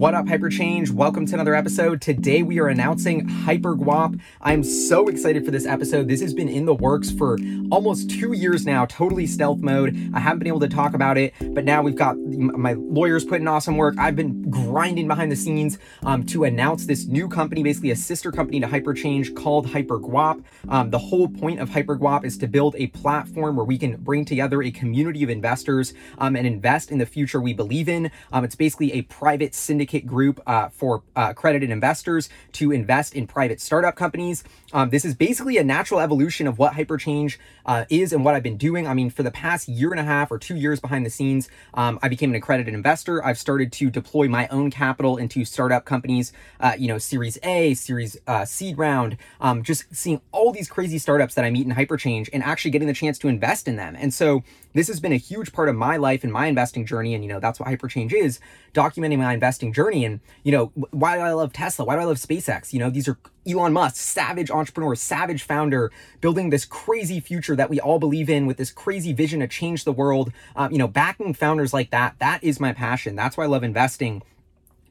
What up, Hyperchange? Welcome to another episode. Today we are announcing HyperGuap. I'm so excited for this episode. This has been in the works for almost two years now, totally stealth mode. I haven't been able to talk about it, but now we've got my lawyers putting awesome work. I've been grinding behind the scenes um, to announce this new company, basically a sister company to Hyperchange called HyperGuap. Um, the whole point of HyperGuap is to build a platform where we can bring together a community of investors um, and invest in the future we believe in. Um, it's basically a private syndicate syndicate group uh, for uh, accredited investors to invest in private startup companies. Um, this is basically a natural evolution of what Hyperchange uh, is and what I've been doing. I mean, for the past year and a half or two years behind the scenes, um, I became an accredited investor. I've started to deploy my own capital into startup companies, uh, you know, Series A, Series uh, Seed round, um, just seeing all these crazy startups that I meet in Hyperchange and actually getting the chance to invest in them. And so this has been a huge part of my life and my investing journey. And, you know, that's what Hyperchange is documenting my investing journey. And, you know, why do I love Tesla? Why do I love SpaceX? You know, these are Elon Musk, savage entrepreneur, savage founder, building this crazy future that we all believe in with this crazy vision to change the world. Um, you know, backing founders like that, that is my passion. That's why I love investing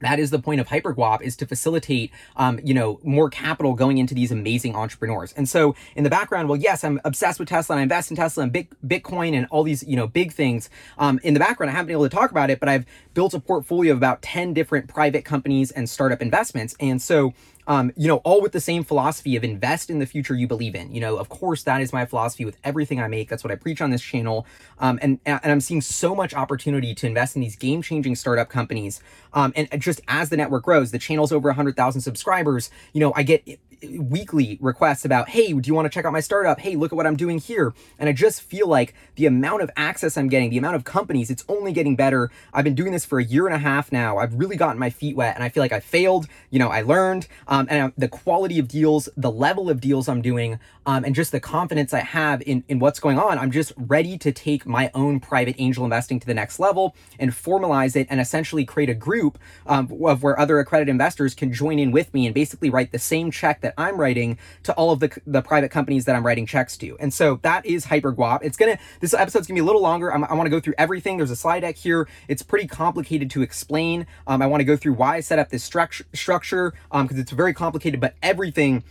that is the point of hyperguap is to facilitate um, you know more capital going into these amazing entrepreneurs. And so in the background well yes i'm obsessed with tesla and i invest in tesla and bitcoin and all these you know big things. Um, in the background i haven't been able to talk about it but i've built a portfolio of about 10 different private companies and startup investments. And so um, you know, all with the same philosophy of invest in the future you believe in. You know, of course, that is my philosophy with everything I make. That's what I preach on this channel. Um, and, and I'm seeing so much opportunity to invest in these game changing startup companies. Um, and just as the network grows, the channel's over 100,000 subscribers. You know, I get weekly requests about, hey, do you want to check out my startup? Hey, look at what I'm doing here. And I just feel like the amount of access I'm getting, the amount of companies, it's only getting better. I've been doing this for a year and a half now. I've really gotten my feet wet and I feel like I failed. You know, I learned. Um, and the quality of deals, the level of deals I'm doing, um, and just the confidence I have in, in what's going on, I'm just ready to take my own private angel investing to the next level and formalize it and essentially create a group um, of where other accredited investors can join in with me and basically write the same check that I'm writing to all of the, the private companies that I'm writing checks to. And so that is HyperGuap. It's going to, this episode's going to be a little longer. I'm, i want to go through everything. There's a slide deck here. It's pretty complicated to explain. Um, I want to go through why I set up this structure, structure because um, it's very complicated, but everything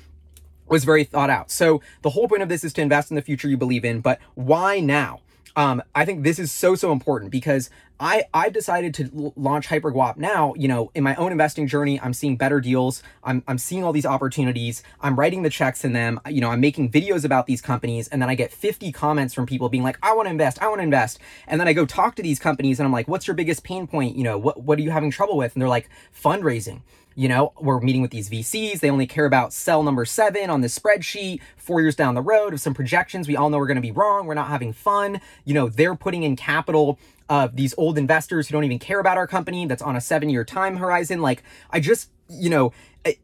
was very thought out. So the whole point of this is to invest in the future you believe in, but why now? Um, I think this is so so important because I I've decided to l- launch HyperGuap now. You know, in my own investing journey, I'm seeing better deals. I'm I'm seeing all these opportunities. I'm writing the checks in them. You know, I'm making videos about these companies, and then I get 50 comments from people being like, "I want to invest. I want to invest." And then I go talk to these companies, and I'm like, "What's your biggest pain point? You know, what what are you having trouble with?" And they're like, "Fundraising." You know, we're meeting with these VCs. They only care about cell number seven on the spreadsheet four years down the road of some projections. We all know we're going to be wrong. We're not having fun. You know, they're putting in capital of these old investors who don't even care about our company that's on a seven year time horizon. Like, I just, you know,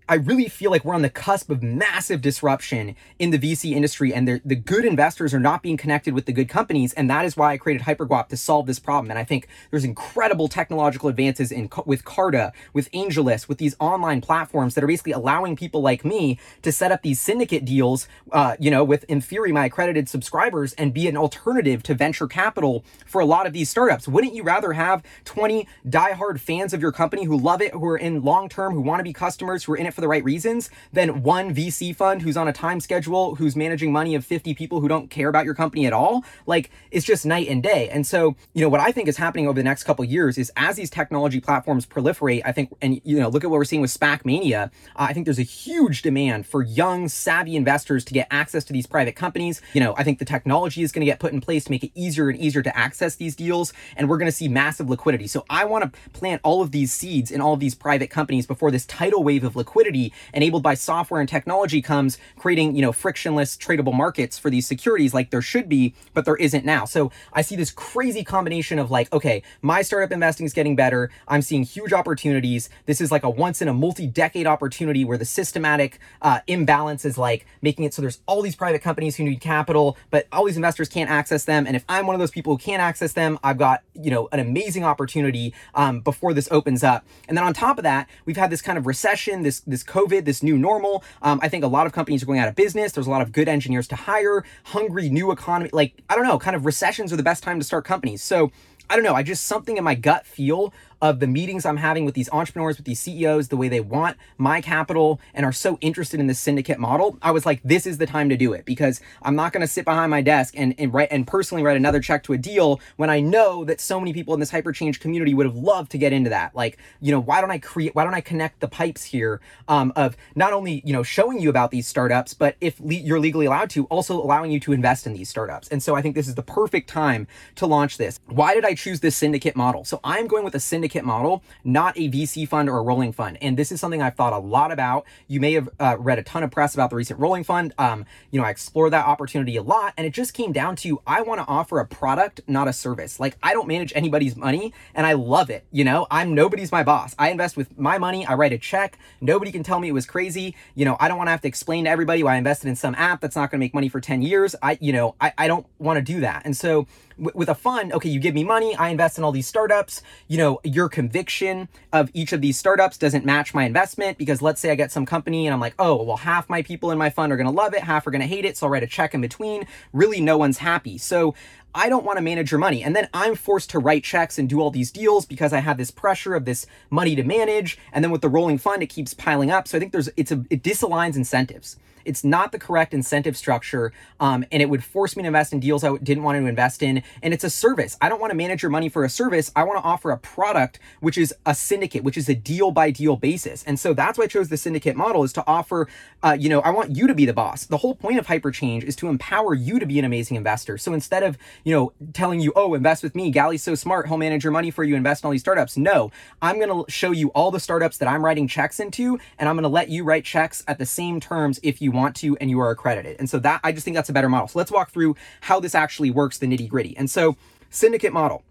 I, really feel like we're on the cusp of massive disruption in the VC industry, and the good investors are not being connected with the good companies, and that is why I created HyperGuap to solve this problem. And I think there's incredible technological advances in with Carta, with AngelList, with these online platforms that are basically allowing people like me to set up these syndicate deals, uh, you know, with in theory my accredited subscribers, and be an alternative to venture capital for a lot of these startups. Wouldn't you rather have 20 diehard fans of your company who love it, who are in long term, who want to be customers, who are in it for the right reasons than one VC fund who's on a time schedule, who's managing money of 50 people who don't care about your company at all. Like it's just night and day. And so, you know, what I think is happening over the next couple years is as these technology platforms proliferate, I think, and you know, look at what we're seeing with SPAC mania. Uh, I think there's a huge demand for young, savvy investors to get access to these private companies. You know, I think the technology is going to get put in place to make it easier and easier to access these deals, and we're going to see massive liquidity. So I want to plant all of these seeds in all of these private companies before this tidal wave of liquidity enabled by software and technology comes creating, you know, frictionless tradable markets for these securities like there should be, but there isn't now. So I see this crazy combination of like, okay, my startup investing is getting better. I'm seeing huge opportunities. This is like a once in a multi-decade opportunity where the systematic uh, imbalance is like making it so there's all these private companies who need capital, but all these investors can't access them. And if I'm one of those people who can't access them, I've got, you know, an amazing opportunity um, before this opens up. And then on top of that, we've had this kind of recession, this this COVID, this new normal. Um, I think a lot of companies are going out of business. There's a lot of good engineers to hire, hungry new economy. Like, I don't know, kind of recessions are the best time to start companies. So, I don't know. I just something in my gut feel of the meetings I'm having with these entrepreneurs, with these CEOs, the way they want my capital and are so interested in this syndicate model, I was like, this is the time to do it because I'm not going to sit behind my desk and, and write and personally write another check to a deal when I know that so many people in this hyperchange community would have loved to get into that. Like, you know, why don't I create, why don't I connect the pipes here um, of not only, you know, showing you about these startups, but if le- you're legally allowed to, also allowing you to invest in these startups. And so I think this is the perfect time to launch this. Why did I choose this syndicate model? So I'm going with a syndicate model, not a VC fund or a rolling fund. And this is something I've thought a lot about. You may have uh, read a ton of press about the recent rolling fund. Um, you know, I explored that opportunity a lot and it just came down to I want to offer a product, not a service. Like I don't manage anybody's money and I love it. You know, I'm nobody's my boss. I invest with my money. I write a check. Nobody can tell me it was crazy. You know, I don't want to have to explain to everybody why I invested in some app that's not going to make money for 10 years. I, you know, I, I don't want to do that. And so with a fund, okay, you give me money, I invest in all these startups. You know, your conviction of each of these startups doesn't match my investment because let's say I get some company and I'm like, oh, well, half my people in my fund are going to love it, half are going to hate it. So I'll write a check in between. Really, no one's happy. So I don't want to manage your money. And then I'm forced to write checks and do all these deals because I have this pressure of this money to manage. And then with the rolling fund, it keeps piling up. So I think there's, it's a, it disaligns incentives. It's not the correct incentive structure. Um, and it would force me to invest in deals I didn't want to invest in. And it's a service. I don't want to manage your money for a service. I want to offer a product, which is a syndicate, which is a deal by deal basis. And so that's why I chose the syndicate model is to offer, uh, you know, I want you to be the boss. The whole point of Hyperchange is to empower you to be an amazing investor. So instead of, you know, telling you, oh, invest with me. Gally's so smart. He'll manage your money for you, invest in all these startups. No, I'm going to show you all the startups that I'm writing checks into, and I'm going to let you write checks at the same terms if you want to and you are accredited. And so that, I just think that's a better model. So let's walk through how this actually works, the nitty gritty. And so, syndicate model.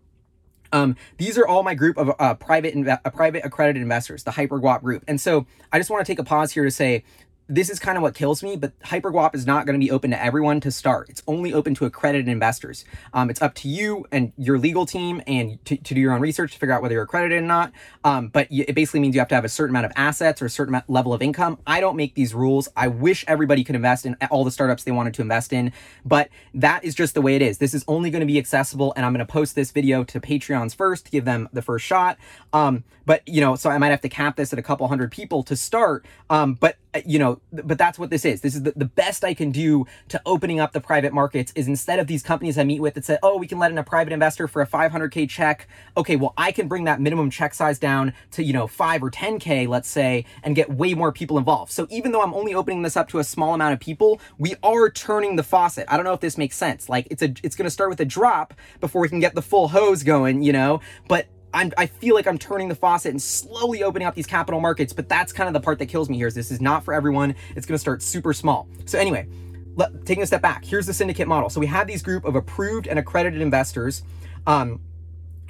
Um, these are all my group of uh, private, inve- uh, private accredited investors, the HyperGuap group. And so I just want to take a pause here to say this is kind of what kills me, but HyperGuap is not going to be open to everyone to start. It's only open to accredited investors. Um, it's up to you and your legal team and to, to, do your own research to figure out whether you're accredited or not. Um, but it basically means you have to have a certain amount of assets or a certain level of income. I don't make these rules. I wish everybody could invest in all the startups they wanted to invest in, but that is just the way it is. This is only going to be accessible, and I'm going to post this video to Patreons first to give them the first shot. Um, but you know, so I might have to cap this at a couple hundred people to start. Um, but uh, you know, but that's what this is. This is the, the best I can do to opening up the private markets is instead of these companies I meet with that say, oh, we can let in a private investor for a 500K check. Okay, well, I can bring that minimum check size down to, you know, five or 10K, let's say, and get way more people involved. So even though I'm only opening this up to a small amount of people, we are turning the faucet. I don't know if this makes sense. Like it's a, it's going to start with a drop before we can get the full hose going, you know, but I'm, I feel like I'm turning the faucet and slowly opening up these capital markets, but that's kind of the part that kills me here is this is not for everyone. It's going to start super small. So anyway, let, taking a step back, here's the syndicate model. So we have these group of approved and accredited investors. Um,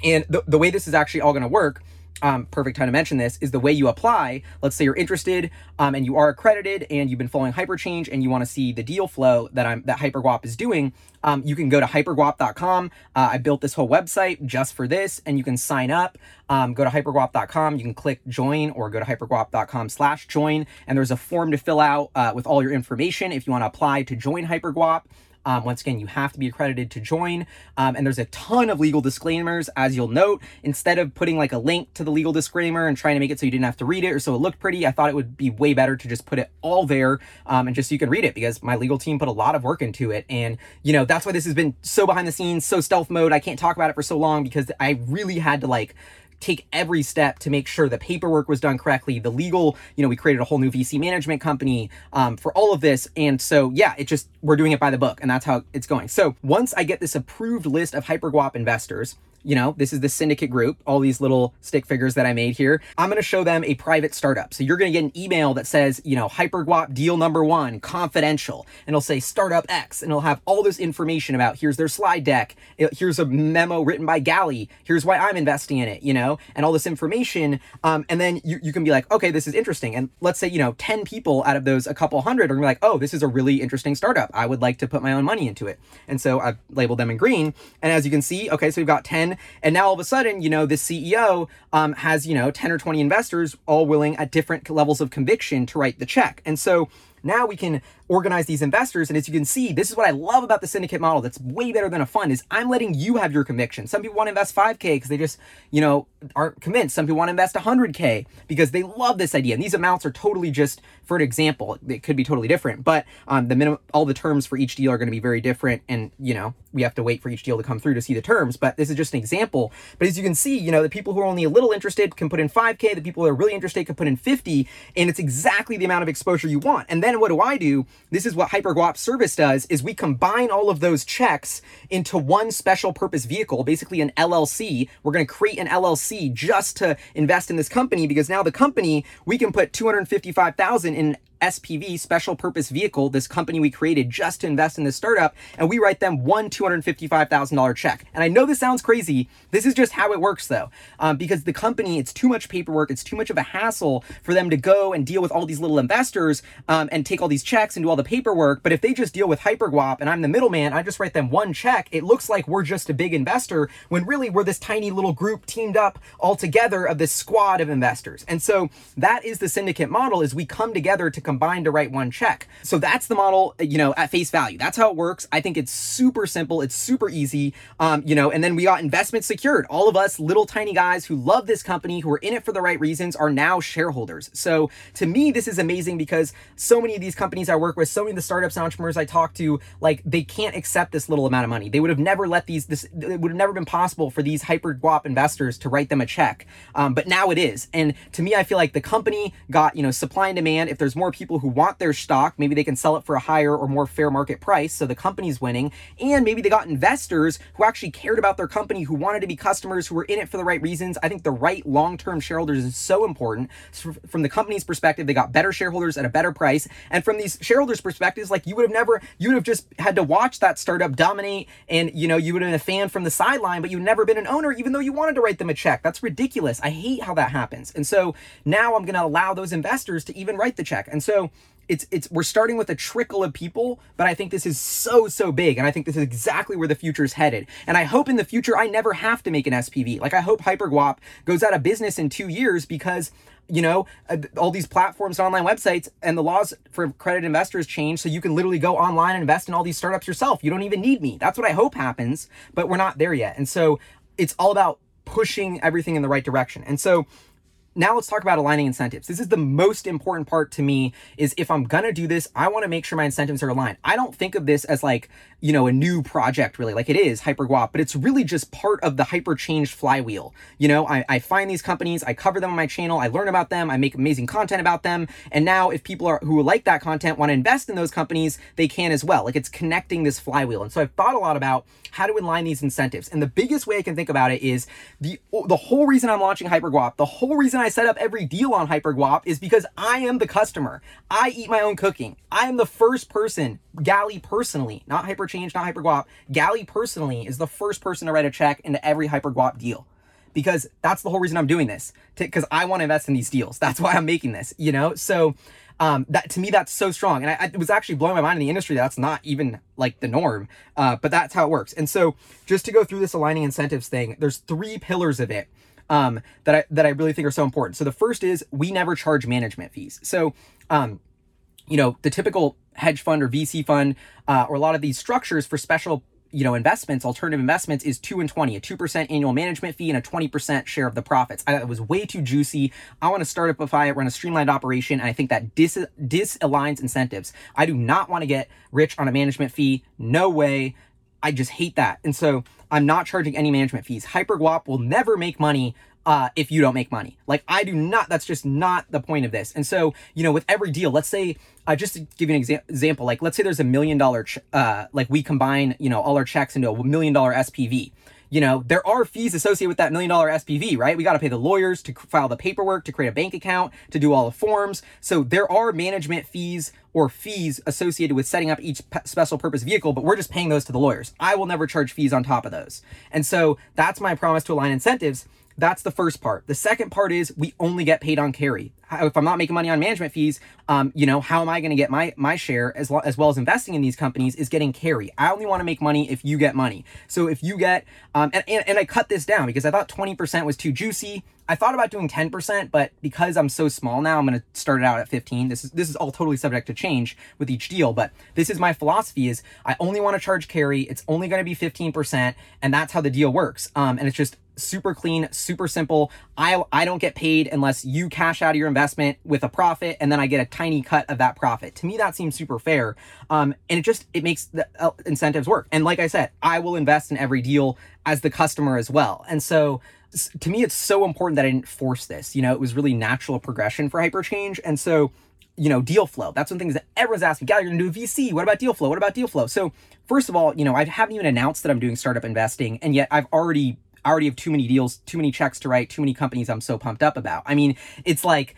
and the, the way this is actually all going to work um, perfect time to mention this is the way you apply. Let's say you're interested um, and you are accredited and you've been following Hyperchange and you want to see the deal flow that I'm that HyperGuap is doing. Um, you can go to hyperguap.com. Uh, I built this whole website just for this, and you can sign up. Um, go to hyperguap.com. You can click join or go to hyperguap.com slash join. And there's a form to fill out uh, with all your information if you want to apply to join HyperGuap. Um, once again, you have to be accredited to join. Um, and there's a ton of legal disclaimers, as you'll note. Instead of putting like a link to the legal disclaimer and trying to make it so you didn't have to read it or so it looked pretty, I thought it would be way better to just put it all there um, and just so you can read it because my legal team put a lot of work into it. And, you know, that's why this has been so behind the scenes, so stealth mode. I can't talk about it for so long because I really had to like take every step to make sure the paperwork was done correctly. The legal, you know, we created a whole new VC management company um, for all of this. And so, yeah, it just, we're doing it by the book and that's how it's going. So once I get this approved list of HyperGuap investors, you know, this is the syndicate group, all these little stick figures that I made here. I'm going to show them a private startup. So you're going to get an email that says, you know, HyperGuap deal number one, confidential. And it'll say startup X and it'll have all this information about here's their slide deck. Here's a memo written by Gally. Here's why I'm investing in it, you know, and all this information. Um, and then you, you can be like, okay, this is interesting. And let's say, you know, 10 people out of those, a couple hundred are gonna be like, oh, this is a really interesting startup. I would like to put my own money into it. And so I've labeled them in green. And as you can see, okay, so we've got 10 and now all of a sudden, you know, this CEO um, has, you know, 10 or 20 investors all willing at different levels of conviction to write the check. And so now we can organize these investors. And as you can see, this is what I love about the syndicate model that's way better than a fund is I'm letting you have your conviction. Some people want to invest 5K because they just, you know, aren't convinced. Some people want to invest 100K because they love this idea. And these amounts are totally just for an example. It could be totally different, but um, the minimum, all the terms for each deal are going to be very different. And, you know, we have to wait for each deal to come through to see the terms. But this is just an example. But as you can see, you know, the people who are only a little interested can put in 5K. The people who are really interested can put in 50. And it's exactly the amount of exposure you want. And then what do I do? This is what HyperGuap service does is we combine all of those checks into one special purpose vehicle, basically an LLC. We're going to create an LLC just to invest in this company because now the company, we can put 255,000 in SPV, special purpose vehicle, this company we created just to invest in this startup, and we write them one $255,000 check. And I know this sounds crazy. This is just how it works though, um, because the company, it's too much paperwork, it's too much of a hassle for them to go and deal with all these little investors um, and take all these checks and do all the paperwork. But if they just deal with HyperGuap and I'm the middleman, I just write them one check, it looks like we're just a big investor when really we're this tiny little group teamed up all together of this squad of investors. And so that is the syndicate model is we come together to combine to write one check. So that's the model, you know, at face value. That's how it works. I think it's super simple. It's super easy. Um, you know, and then we got investment secured. All of us little tiny guys who love this company, who are in it for the right reasons, are now shareholders. So to me, this is amazing because so many of these companies I work with, so many of the startups and entrepreneurs I talk to, like they can't accept this little amount of money. They would have never let these, this, it would have never been possible for these hyper guap investors to write them a check. Um, but now it is. And to me, I feel like the company got, you know, supply and demand. If there's more people who want their stock, maybe they can sell it for a higher or more fair market price. So the company's winning. And maybe they got investors who actually cared about their company, who wanted to be customers, who were in it for the right reasons. I think the right long term shareholders is so important. So from the company's perspective, they got better shareholders at a better price. And from these shareholders' perspectives, like you would have never, you would have just had to watch that startup dominate and, you know, you would have been a fan from the sideline, but you've never been an owner, even though you wanted to write them a check. That's ridiculous. I hate how that happens. And so now I'm going to allow those investors to even write the check. And so it's it's we're starting with a trickle of people, but I think this is so so big, and I think this is exactly where the future is headed. And I hope in the future I never have to make an SPV. Like I hope HyperGuap goes out of business in two years because you know uh, all these platforms and online websites and the laws for credit investors change so you can literally go online and invest in all these startups yourself you don't even need me that's what i hope happens but we're not there yet and so it's all about pushing everything in the right direction and so now let's talk about aligning incentives. This is the most important part to me is if I'm going to do this, I want to make sure my incentives are aligned. I don't think of this as like, you know, a new project really, like it is HyperGuap, but it's really just part of the hyper change flywheel. You know, I, I find these companies, I cover them on my channel, I learn about them, I make amazing content about them. And now if people are who like that content want to invest in those companies, they can as well. Like it's connecting this flywheel. And so I've thought a lot about how to align these incentives. And the biggest way I can think about it is the the whole reason I'm launching HyperGuap, the whole reason I set up every deal on HyperGuap is because I am the customer. I eat my own cooking. I am the first person, Gally personally, not Hyperchange, not HyperGuap. Gally personally is the first person to write a check into every HyperGuap deal because that's the whole reason I'm doing this because I want to invest in these deals. That's why I'm making this, you know? So um, that to me, that's so strong. And I, I, it was actually blowing my mind in the industry. That's not even like the norm, uh, but that's how it works. And so just to go through this aligning incentives thing, there's three pillars of it um, that I that I really think are so important. So the first is we never charge management fees. So um, you know the typical hedge fund or VC fund uh, or a lot of these structures for special you know investments alternative investments is 2 and 20 a 2% annual management fee and a 20% share of the profits. I, it was way too juicy. I want to start upify it run a streamlined operation and i think that dis disaligns incentives. I do not want to get rich on a management fee. No way. I just hate that. And so I'm not charging any management fees. HyperGuap will never make money uh, if you don't make money. Like I do not, that's just not the point of this. And so, you know, with every deal, let's say, uh, just to give you an exa- example, like let's say there's a million dollar, ch- uh, like we combine, you know, all our checks into a million dollar SPV you know, there are fees associated with that million dollar SPV, right? We got to pay the lawyers to file the paperwork, to create a bank account, to do all the forms. So there are management fees or fees associated with setting up each special purpose vehicle, but we're just paying those to the lawyers. I will never charge fees on top of those. And so that's my promise to align incentives. That's the first part. The second part is we only get paid on carry. If I'm not making money on management fees, um, you know, how am I going to get my my share as, lo- as well as investing in these companies is getting carry. I only want to make money if you get money. So if you get, um, and, and, and I cut this down because I thought 20% was too juicy. I thought about doing 10%, but because I'm so small now, I'm going to start it out at 15. This is this is all totally subject to change with each deal, but this is my philosophy is I only want to charge carry. It's only going to be 15%, and that's how the deal works. Um, and it's just super clean, super simple. I I don't get paid unless you cash out of your investment with a profit, and then I get a tiny cut of that profit. To me, that seems super fair, um, and it just it makes the uh, incentives work. And like I said, I will invest in every deal as the customer as well, and so to me, it's so important that I didn't force this. You know, it was really natural progression for Hyperchange, and so you know, deal flow. That's one thing that everyone's asking. Gal, you're gonna do a VC. What about deal flow? What about deal flow? So first of all, you know, I haven't even announced that I'm doing startup investing, and yet I've already I already have too many deals, too many checks to write, too many companies I'm so pumped up about. I mean, it's like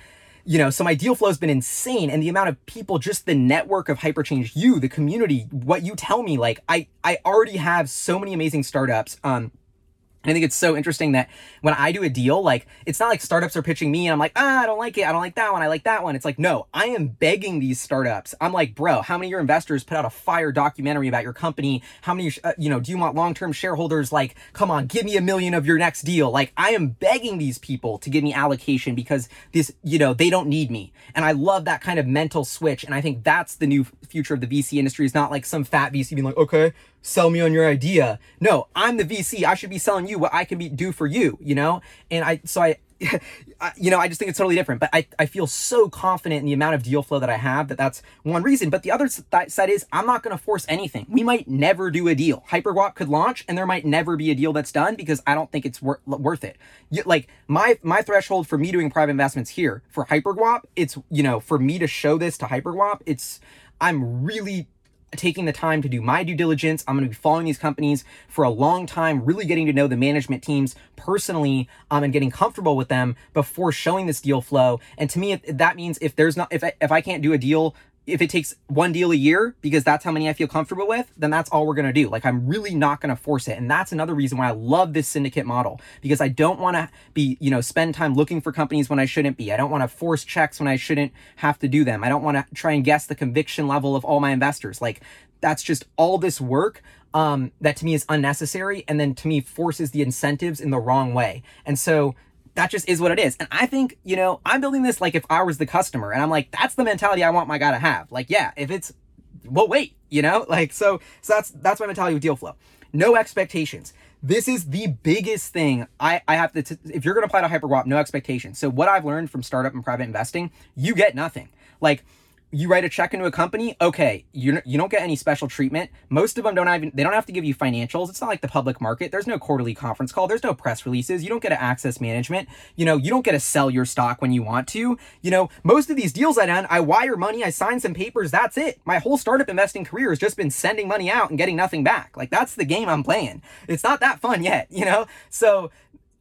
you know, so my deal flow has been insane, and the amount of people, just the network of Hyperchange, you, the community, what you tell me, like I, I already have so many amazing startups. Um, I think it's so interesting that when I do a deal, like it's not like startups are pitching me and I'm like, ah, I don't like it. I don't like that one. I like that one. It's like, no, I am begging these startups. I'm like, bro, how many of your investors put out a fire documentary about your company? How many, uh, you know, do you want long-term shareholders? Like, come on, give me a million of your next deal. Like I am begging these people to give me allocation because this, you know, they don't need me. And I love that kind of mental switch. And I think that's the new future of the VC industry is not like some fat VC being like, okay, sell me on your idea. No, I'm the VC. I should be selling you what I can be do for you, you know? And I so I you know, I just think it's totally different. But I, I feel so confident in the amount of deal flow that I have that that's one reason. But the other side is I'm not going to force anything. We might never do a deal. Hyperguap could launch and there might never be a deal that's done because I don't think it's wor- worth it. You, like my my threshold for me doing private investments here for Hyperguap, it's you know for me to show this to Hyperguap, it's I'm really taking the time to do my due diligence. I'm going to be following these companies for a long time, really getting to know the management teams personally um, and getting comfortable with them before showing this deal flow. And to me, that means if there's not, if I, if I can't do a deal if it takes one deal a year because that's how many I feel comfortable with, then that's all we're going to do. Like I'm really not going to force it. And that's another reason why I love this syndicate model because I don't want to be, you know, spend time looking for companies when I shouldn't be. I don't want to force checks when I shouldn't have to do them. I don't want to try and guess the conviction level of all my investors. Like that's just all this work um, that to me is unnecessary and then to me forces the incentives in the wrong way. And so that just is what it is. And I think, you know, I'm building this like if I was the customer and I'm like, that's the mentality I want my guy to have. Like, yeah, if it's, well, wait, you know, like, so, so that's, that's my mentality with deal flow. No expectations. This is the biggest thing I, I have to, t- if you're going to apply to Hyperguap, no expectations. So what I've learned from startup and private investing, you get nothing. Like, you write a check into a company, okay, you you don't get any special treatment. Most of them don't even they don't have to give you financials. It's not like the public market. There's no quarterly conference call. There's no press releases. You don't get to access management. You know, you don't get to sell your stock when you want to. You know, most of these deals I done, I wire money, I sign some papers, that's it. My whole startup investing career has just been sending money out and getting nothing back. Like that's the game I'm playing. It's not that fun yet, you know? So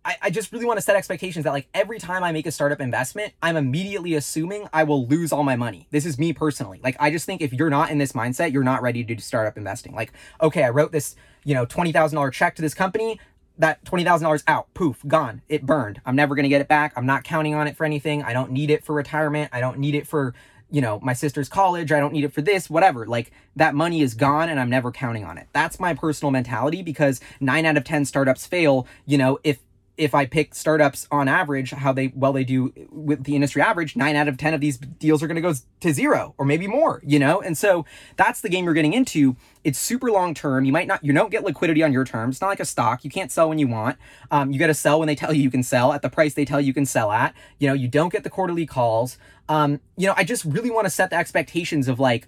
I, I just really want to set expectations that like every time I make a startup investment, I'm immediately assuming I will lose all my money. This is me personally. Like I just think if you're not in this mindset, you're not ready to do startup investing. Like, okay, I wrote this, you know, $20,000 check to this company that $20,000 out, poof, gone. It burned. I'm never going to get it back. I'm not counting on it for anything. I don't need it for retirement. I don't need it for, you know, my sister's college. I don't need it for this, whatever. Like that money is gone and I'm never counting on it. That's my personal mentality because 9 out of 10 startups fail, you know, if if I pick startups on average, how they well they do with the industry average, nine out of ten of these deals are going to go to zero or maybe more, you know. And so that's the game you're getting into. It's super long term. You might not, you don't get liquidity on your terms. It's not like a stock. You can't sell when you want. Um, you got to sell when they tell you you can sell at the price they tell you can sell at. You know, you don't get the quarterly calls. Um, you know, I just really want to set the expectations of like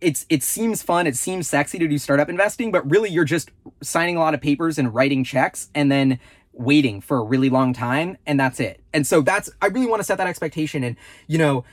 it's it seems fun, it seems sexy to do startup investing, but really you're just signing a lot of papers and writing checks and then waiting for a really long time and that's it. And so that's I really want to set that expectation and you know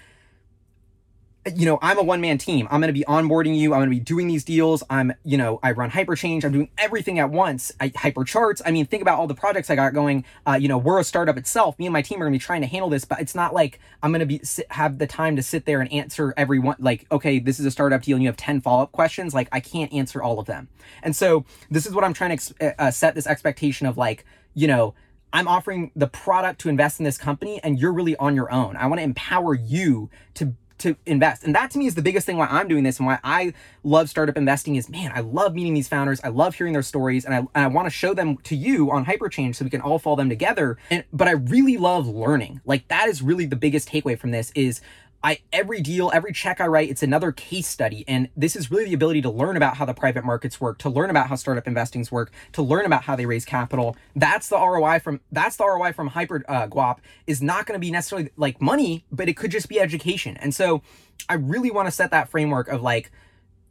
you know, I'm a one man team. I'm going to be onboarding you. I'm going to be doing these deals. I'm, you know, I run Hyperchange. I'm doing everything at once. I Hypercharts. I mean, think about all the projects I got going. Uh, you know, we're a startup itself. Me and my team are going to be trying to handle this, but it's not like I'm going to be have the time to sit there and answer everyone. Like, okay, this is a startup deal, and you have ten follow up questions. Like, I can't answer all of them. And so this is what I'm trying to uh, set this expectation of like, you know, I'm offering the product to invest in this company and you're really on your own. I want to empower you to to invest. And that to me is the biggest thing why I'm doing this and why I love startup investing is man, I love meeting these founders. I love hearing their stories and I, and I want to show them to you on Hyperchange so we can all follow them together. And but I really love learning. Like that is really the biggest takeaway from this is I every deal, every check I write, it's another case study. And this is really the ability to learn about how the private markets work, to learn about how startup investings work, to learn about how they raise capital. That's the ROI from that's the ROI from Hyper uh, Guap is not going to be necessarily like money, but it could just be education. And so I really want to set that framework of like,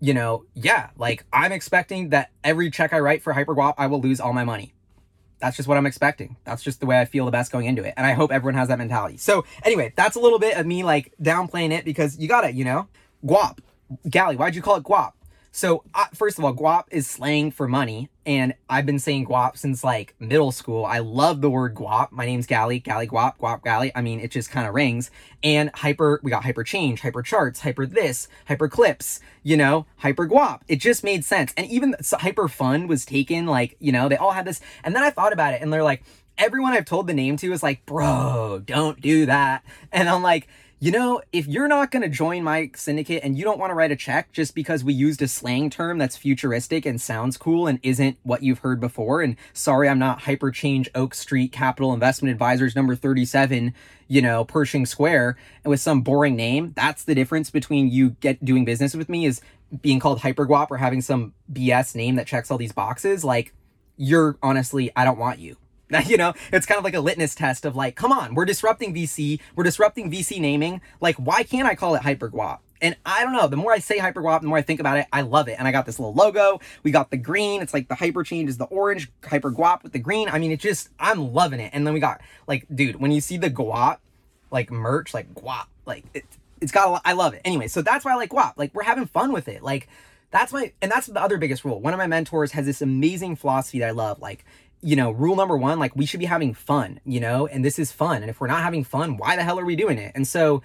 you know, yeah, like I'm expecting that every check I write for Hyper Guap, I will lose all my money that's just what I'm expecting. That's just the way I feel the best going into it. And I hope everyone has that mentality. So anyway, that's a little bit of me like downplaying it because you got it, you know? Guap. Galley, why'd you call it guap? So, uh, first of all, guap is slang for money, and I've been saying guap since like middle school. I love the word guap. My name's Galley, Galley guap, guap Galley. I mean, it just kind of rings. And hyper, we got hyper change, hyper charts, hyper this, hyper clips, you know, hyper guap. It just made sense. And even hyper fun was taken, like, you know, they all had this. And then I thought about it, and they're like, everyone I've told the name to is like, bro, don't do that. And I'm like, you know, if you're not going to join my syndicate and you don't want to write a check just because we used a slang term that's futuristic and sounds cool and isn't what you've heard before, and sorry, I'm not Hyperchange Oak Street Capital Investment Advisors number 37, you know, Pershing Square, and with some boring name, that's the difference between you get doing business with me is being called Hyperguap or having some BS name that checks all these boxes. Like, you're honestly, I don't want you. you know, it's kind of like a litmus test of like, come on, we're disrupting VC, we're disrupting VC naming. Like, why can't I call it hyperguap? And I don't know, the more I say hyperguap, the more I think about it, I love it. And I got this little logo. We got the green. It's like the hyper change is the orange, hyperguap with the green. I mean, it just, I'm loving it. And then we got like, dude, when you see the guap, like merch, like guap, like it, it's got, a, I love it. Anyway, so that's why I like guap. Like, we're having fun with it. Like, that's my, and that's the other biggest rule. One of my mentors has this amazing philosophy that I love. Like, you know, rule number one, like we should be having fun, you know, and this is fun. And if we're not having fun, why the hell are we doing it? And so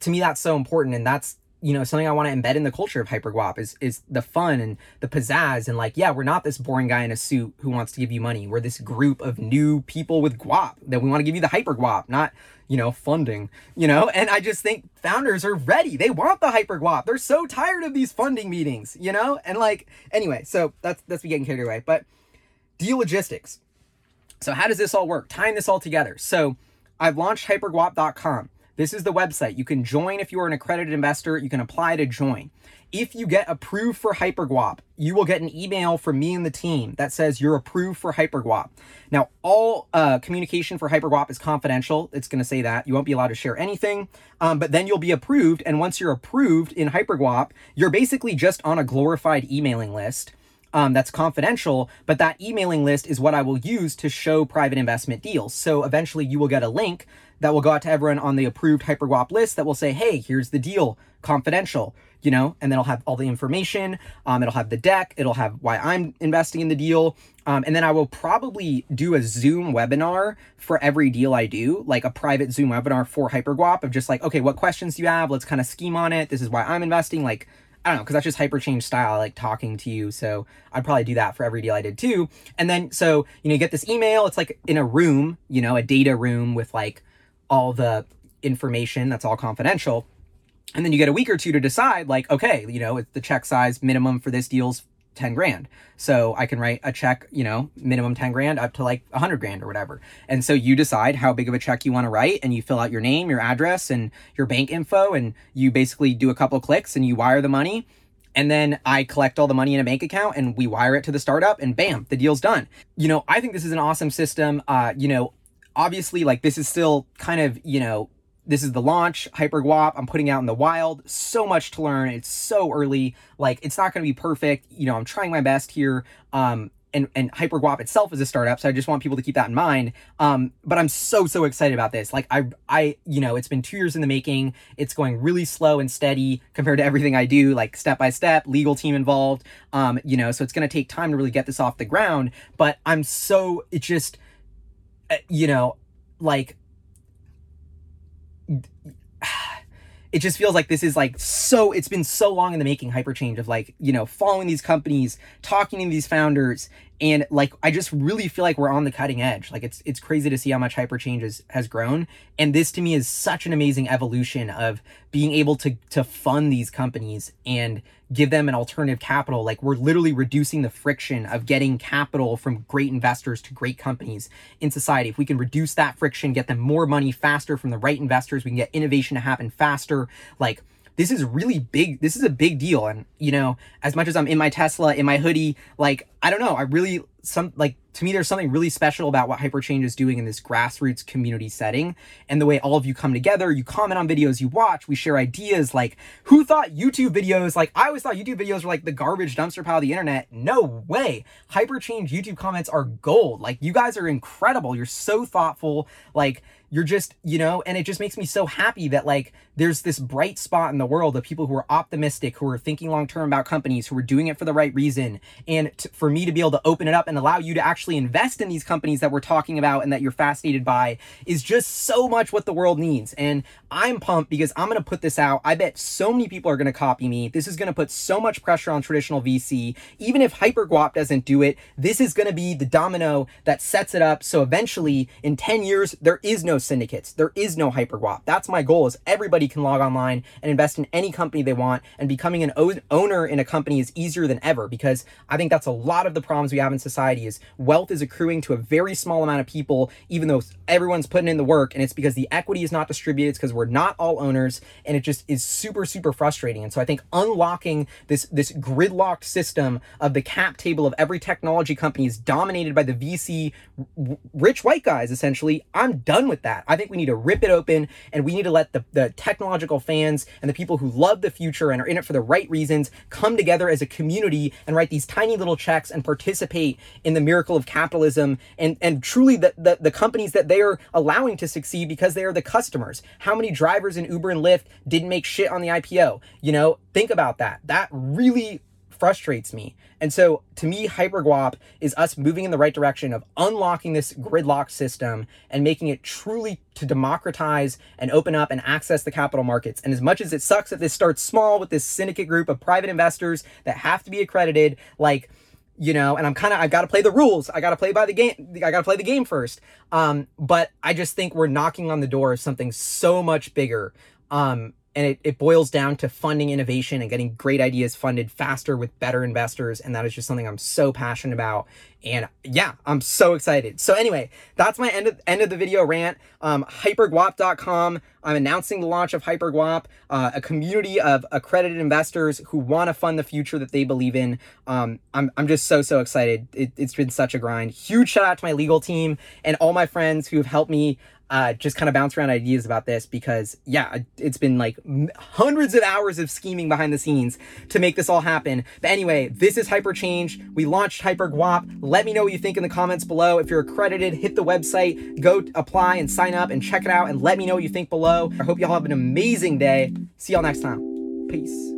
to me, that's so important. And that's, you know, something I want to embed in the culture of hyperguap is is the fun and the pizzazz and like, yeah, we're not this boring guy in a suit who wants to give you money. We're this group of new people with guap that we want to give you the hyperguap, not, you know, funding, you know? And I just think founders are ready. They want the hyperguap. They're so tired of these funding meetings, you know? And like, anyway, so that's that's me getting carried away. But Deal logistics. So how does this all work? Tying this all together. So I've launched hyperguap.com. This is the website. You can join if you are an accredited investor. You can apply to join. If you get approved for Hyperguap, you will get an email from me and the team that says you're approved for Hyperguap. Now, all uh, communication for Hyperguap is confidential. It's going to say that. You won't be allowed to share anything, um, but then you'll be approved. And once you're approved in Hyperguap, you're basically just on a glorified emailing list um, that's confidential, but that emailing list is what I will use to show private investment deals. So eventually you will get a link that will go out to everyone on the approved HyperGuap list that will say, hey, here's the deal, confidential, you know, and then I'll have all the information. Um, it'll have the deck, it'll have why I'm investing in the deal. Um, and then I will probably do a Zoom webinar for every deal I do, like a private Zoom webinar for HyperGuap of just like, okay, what questions do you have? Let's kind of scheme on it. This is why I'm investing. Like, I don't know, because that's just hyperchange style. Like talking to you. So I'd probably do that for every deal I did too. And then, so, you know, you get this email. It's like in a room, you know, a data room with like all the information that's all confidential. And then you get a week or two to decide, like, okay, you know, the check size minimum for this deal's 10 grand. So I can write a check, you know, minimum 10 grand up to like 100 grand or whatever. And so you decide how big of a check you want to write and you fill out your name, your address, and your bank info. And you basically do a couple clicks and you wire the money. And then I collect all the money in a bank account and we wire it to the startup and bam, the deal's done. You know, I think this is an awesome system. Uh, you know, obviously, like this is still kind of, you know, this is the launch, Hyper Guap. I'm putting out in the wild. So much to learn. It's so early. Like, it's not going to be perfect. You know, I'm trying my best here. Um, and, and Hyper Guap itself is a startup, so I just want people to keep that in mind. Um, but I'm so so excited about this. Like I I you know it's been two years in the making. It's going really slow and steady compared to everything I do, like step by step, legal team involved. Um, you know, so it's going to take time to really get this off the ground. But I'm so it just, uh, you know, like it just feels like this is like so it's been so long in the making hyperchange of like you know following these companies talking to these founders and like I just really feel like we're on the cutting edge. Like it's it's crazy to see how much hyperchange has, has grown. And this to me is such an amazing evolution of being able to to fund these companies and give them an alternative capital. Like we're literally reducing the friction of getting capital from great investors to great companies in society. If we can reduce that friction, get them more money faster from the right investors, we can get innovation to happen faster. Like this is really big. This is a big deal. And, you know, as much as I'm in my Tesla, in my hoodie, like, I don't know, I really, some, like, to me, there's something really special about what Hyperchange is doing in this grassroots community setting and the way all of you come together, you comment on videos you watch, we share ideas. Like, who thought YouTube videos, like, I always thought YouTube videos were like the garbage dumpster pile of the internet. No way. Hyperchange YouTube comments are gold. Like, you guys are incredible. You're so thoughtful. Like, you're just, you know, and it just makes me so happy that like there's this bright spot in the world of people who are optimistic, who are thinking long term about companies, who are doing it for the right reason. And t- for me to be able to open it up and allow you to actually invest in these companies that we're talking about and that you're fascinated by is just so much what the world needs. And I'm pumped because I'm going to put this out. I bet so many people are going to copy me. This is going to put so much pressure on traditional VC. Even if HyperGuap doesn't do it, this is going to be the domino that sets it up. So eventually in 10 years, there is no syndicates. There is no hyperguap. That's my goal is everybody can log online and invest in any company they want and becoming an owner in a company is easier than ever because I think that's a lot of the problems we have in society is wealth is accruing to a very small amount of people even though everyone's putting in the work and it's because the equity is not distributed it's because we're not all owners and it just is super super frustrating and so I think unlocking this this gridlocked system of the cap table of every technology company is dominated by the VC rich white guys essentially I'm done with that. I think we need to rip it open and we need to let the, the technological fans and the people who love the future and are in it for the right reasons come together as a community and write these tiny little checks and participate in the miracle of capitalism and, and truly the, the, the companies that they are allowing to succeed because they are the customers. How many drivers in Uber and Lyft didn't make shit on the IPO? You know, think about that. That really frustrates me. And so to me, HyperGuap is us moving in the right direction of unlocking this gridlock system and making it truly to democratize and open up and access the capital markets. And as much as it sucks that this starts small with this syndicate group of private investors that have to be accredited, like, you know, and I'm kind of, I've got to play the rules. I got to play by the game. I got to play the game first. Um, but I just think we're knocking on the door of something so much bigger. Um, and it, it boils down to funding innovation and getting great ideas funded faster with better investors and that is just something i'm so passionate about. And yeah i'm so excited. So anyway that's my end of end of the video rant. Um, hyperguap.com i'm announcing the launch of hyperguap uh, a community of accredited investors who want to fund the future that they believe in. Um, I'm, I'm just so so excited. It, it's been such a grind. Huge shout out to my legal team and all my friends who have helped me uh, just kind of bounce around ideas about this because, yeah, it's been like hundreds of hours of scheming behind the scenes to make this all happen. But anyway, this is Hyperchange. We launched HyperGuap. Let me know what you think in the comments below. If you're accredited, hit the website, go apply and sign up and check it out and let me know what you think below. I hope y'all have an amazing day. See y'all next time. Peace.